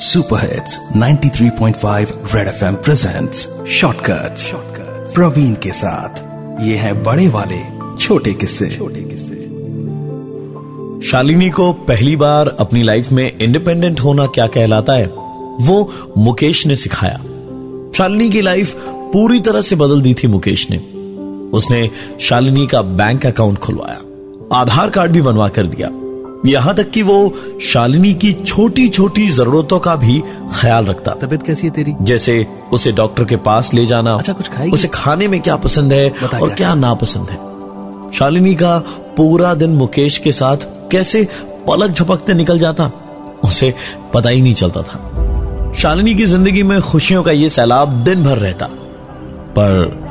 Super hits 93.5 red FM presents shortcuts Praveen के साथ। ये है बड़े वाले छोटे किस्से। छोटे किस्से। शालिनी को पहली बार अपनी लाइफ में इंडिपेंडेंट होना क्या कहलाता है? वो मुकेश ने सिखाया। शालिनी की लाइफ पूरी तरह से बदल दी थी मुकेश ने। उसने शालिनी का बैंक अकाउंट खुलवाया। आधार कार्ड भी बनवा कर दिया। यहाँ तक कि वो शालिनी की छोटी छोटी जरूरतों का भी ख्याल रखता। तबीयत कैसी है तेरी? जैसे उसे डॉक्टर के पास ले जाना। अच्छा, कुछ खाएगी? उसे खाने में क्या पसंद है और क्या? क्या नापसंद है? शालिनी का पूरा दिन मुकेश के साथ कैसे पलक झपकते निकल जाता उसे पता ही नहीं चलता था। शालिनी की ज़िंदगी में खुशियों का ये सैलाब दिन भर रहता। पर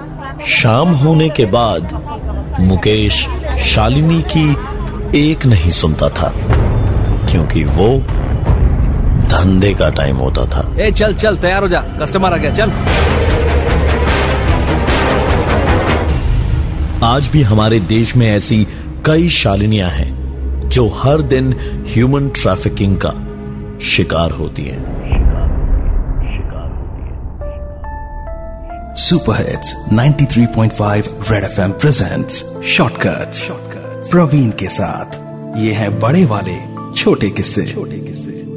शाम होने के बाद मुकेश शालिनी की एक नहीं सुनता था क्योंकि वो धंधे का टाइम होता था। ए चल चल तैयार हो जा। कस्टमर आ गया चल। आज भी हमारे देश में ऐसी कई शालिनियाँ हैं जो हर दिन ह्यूमन ट्रैफिकिंग का शिकार होती हैं। Super hits 93.5 red FM presents shortcuts Praveen के साथ। ये है बड़े वाले छोटे किस्से। छोटे किस्से।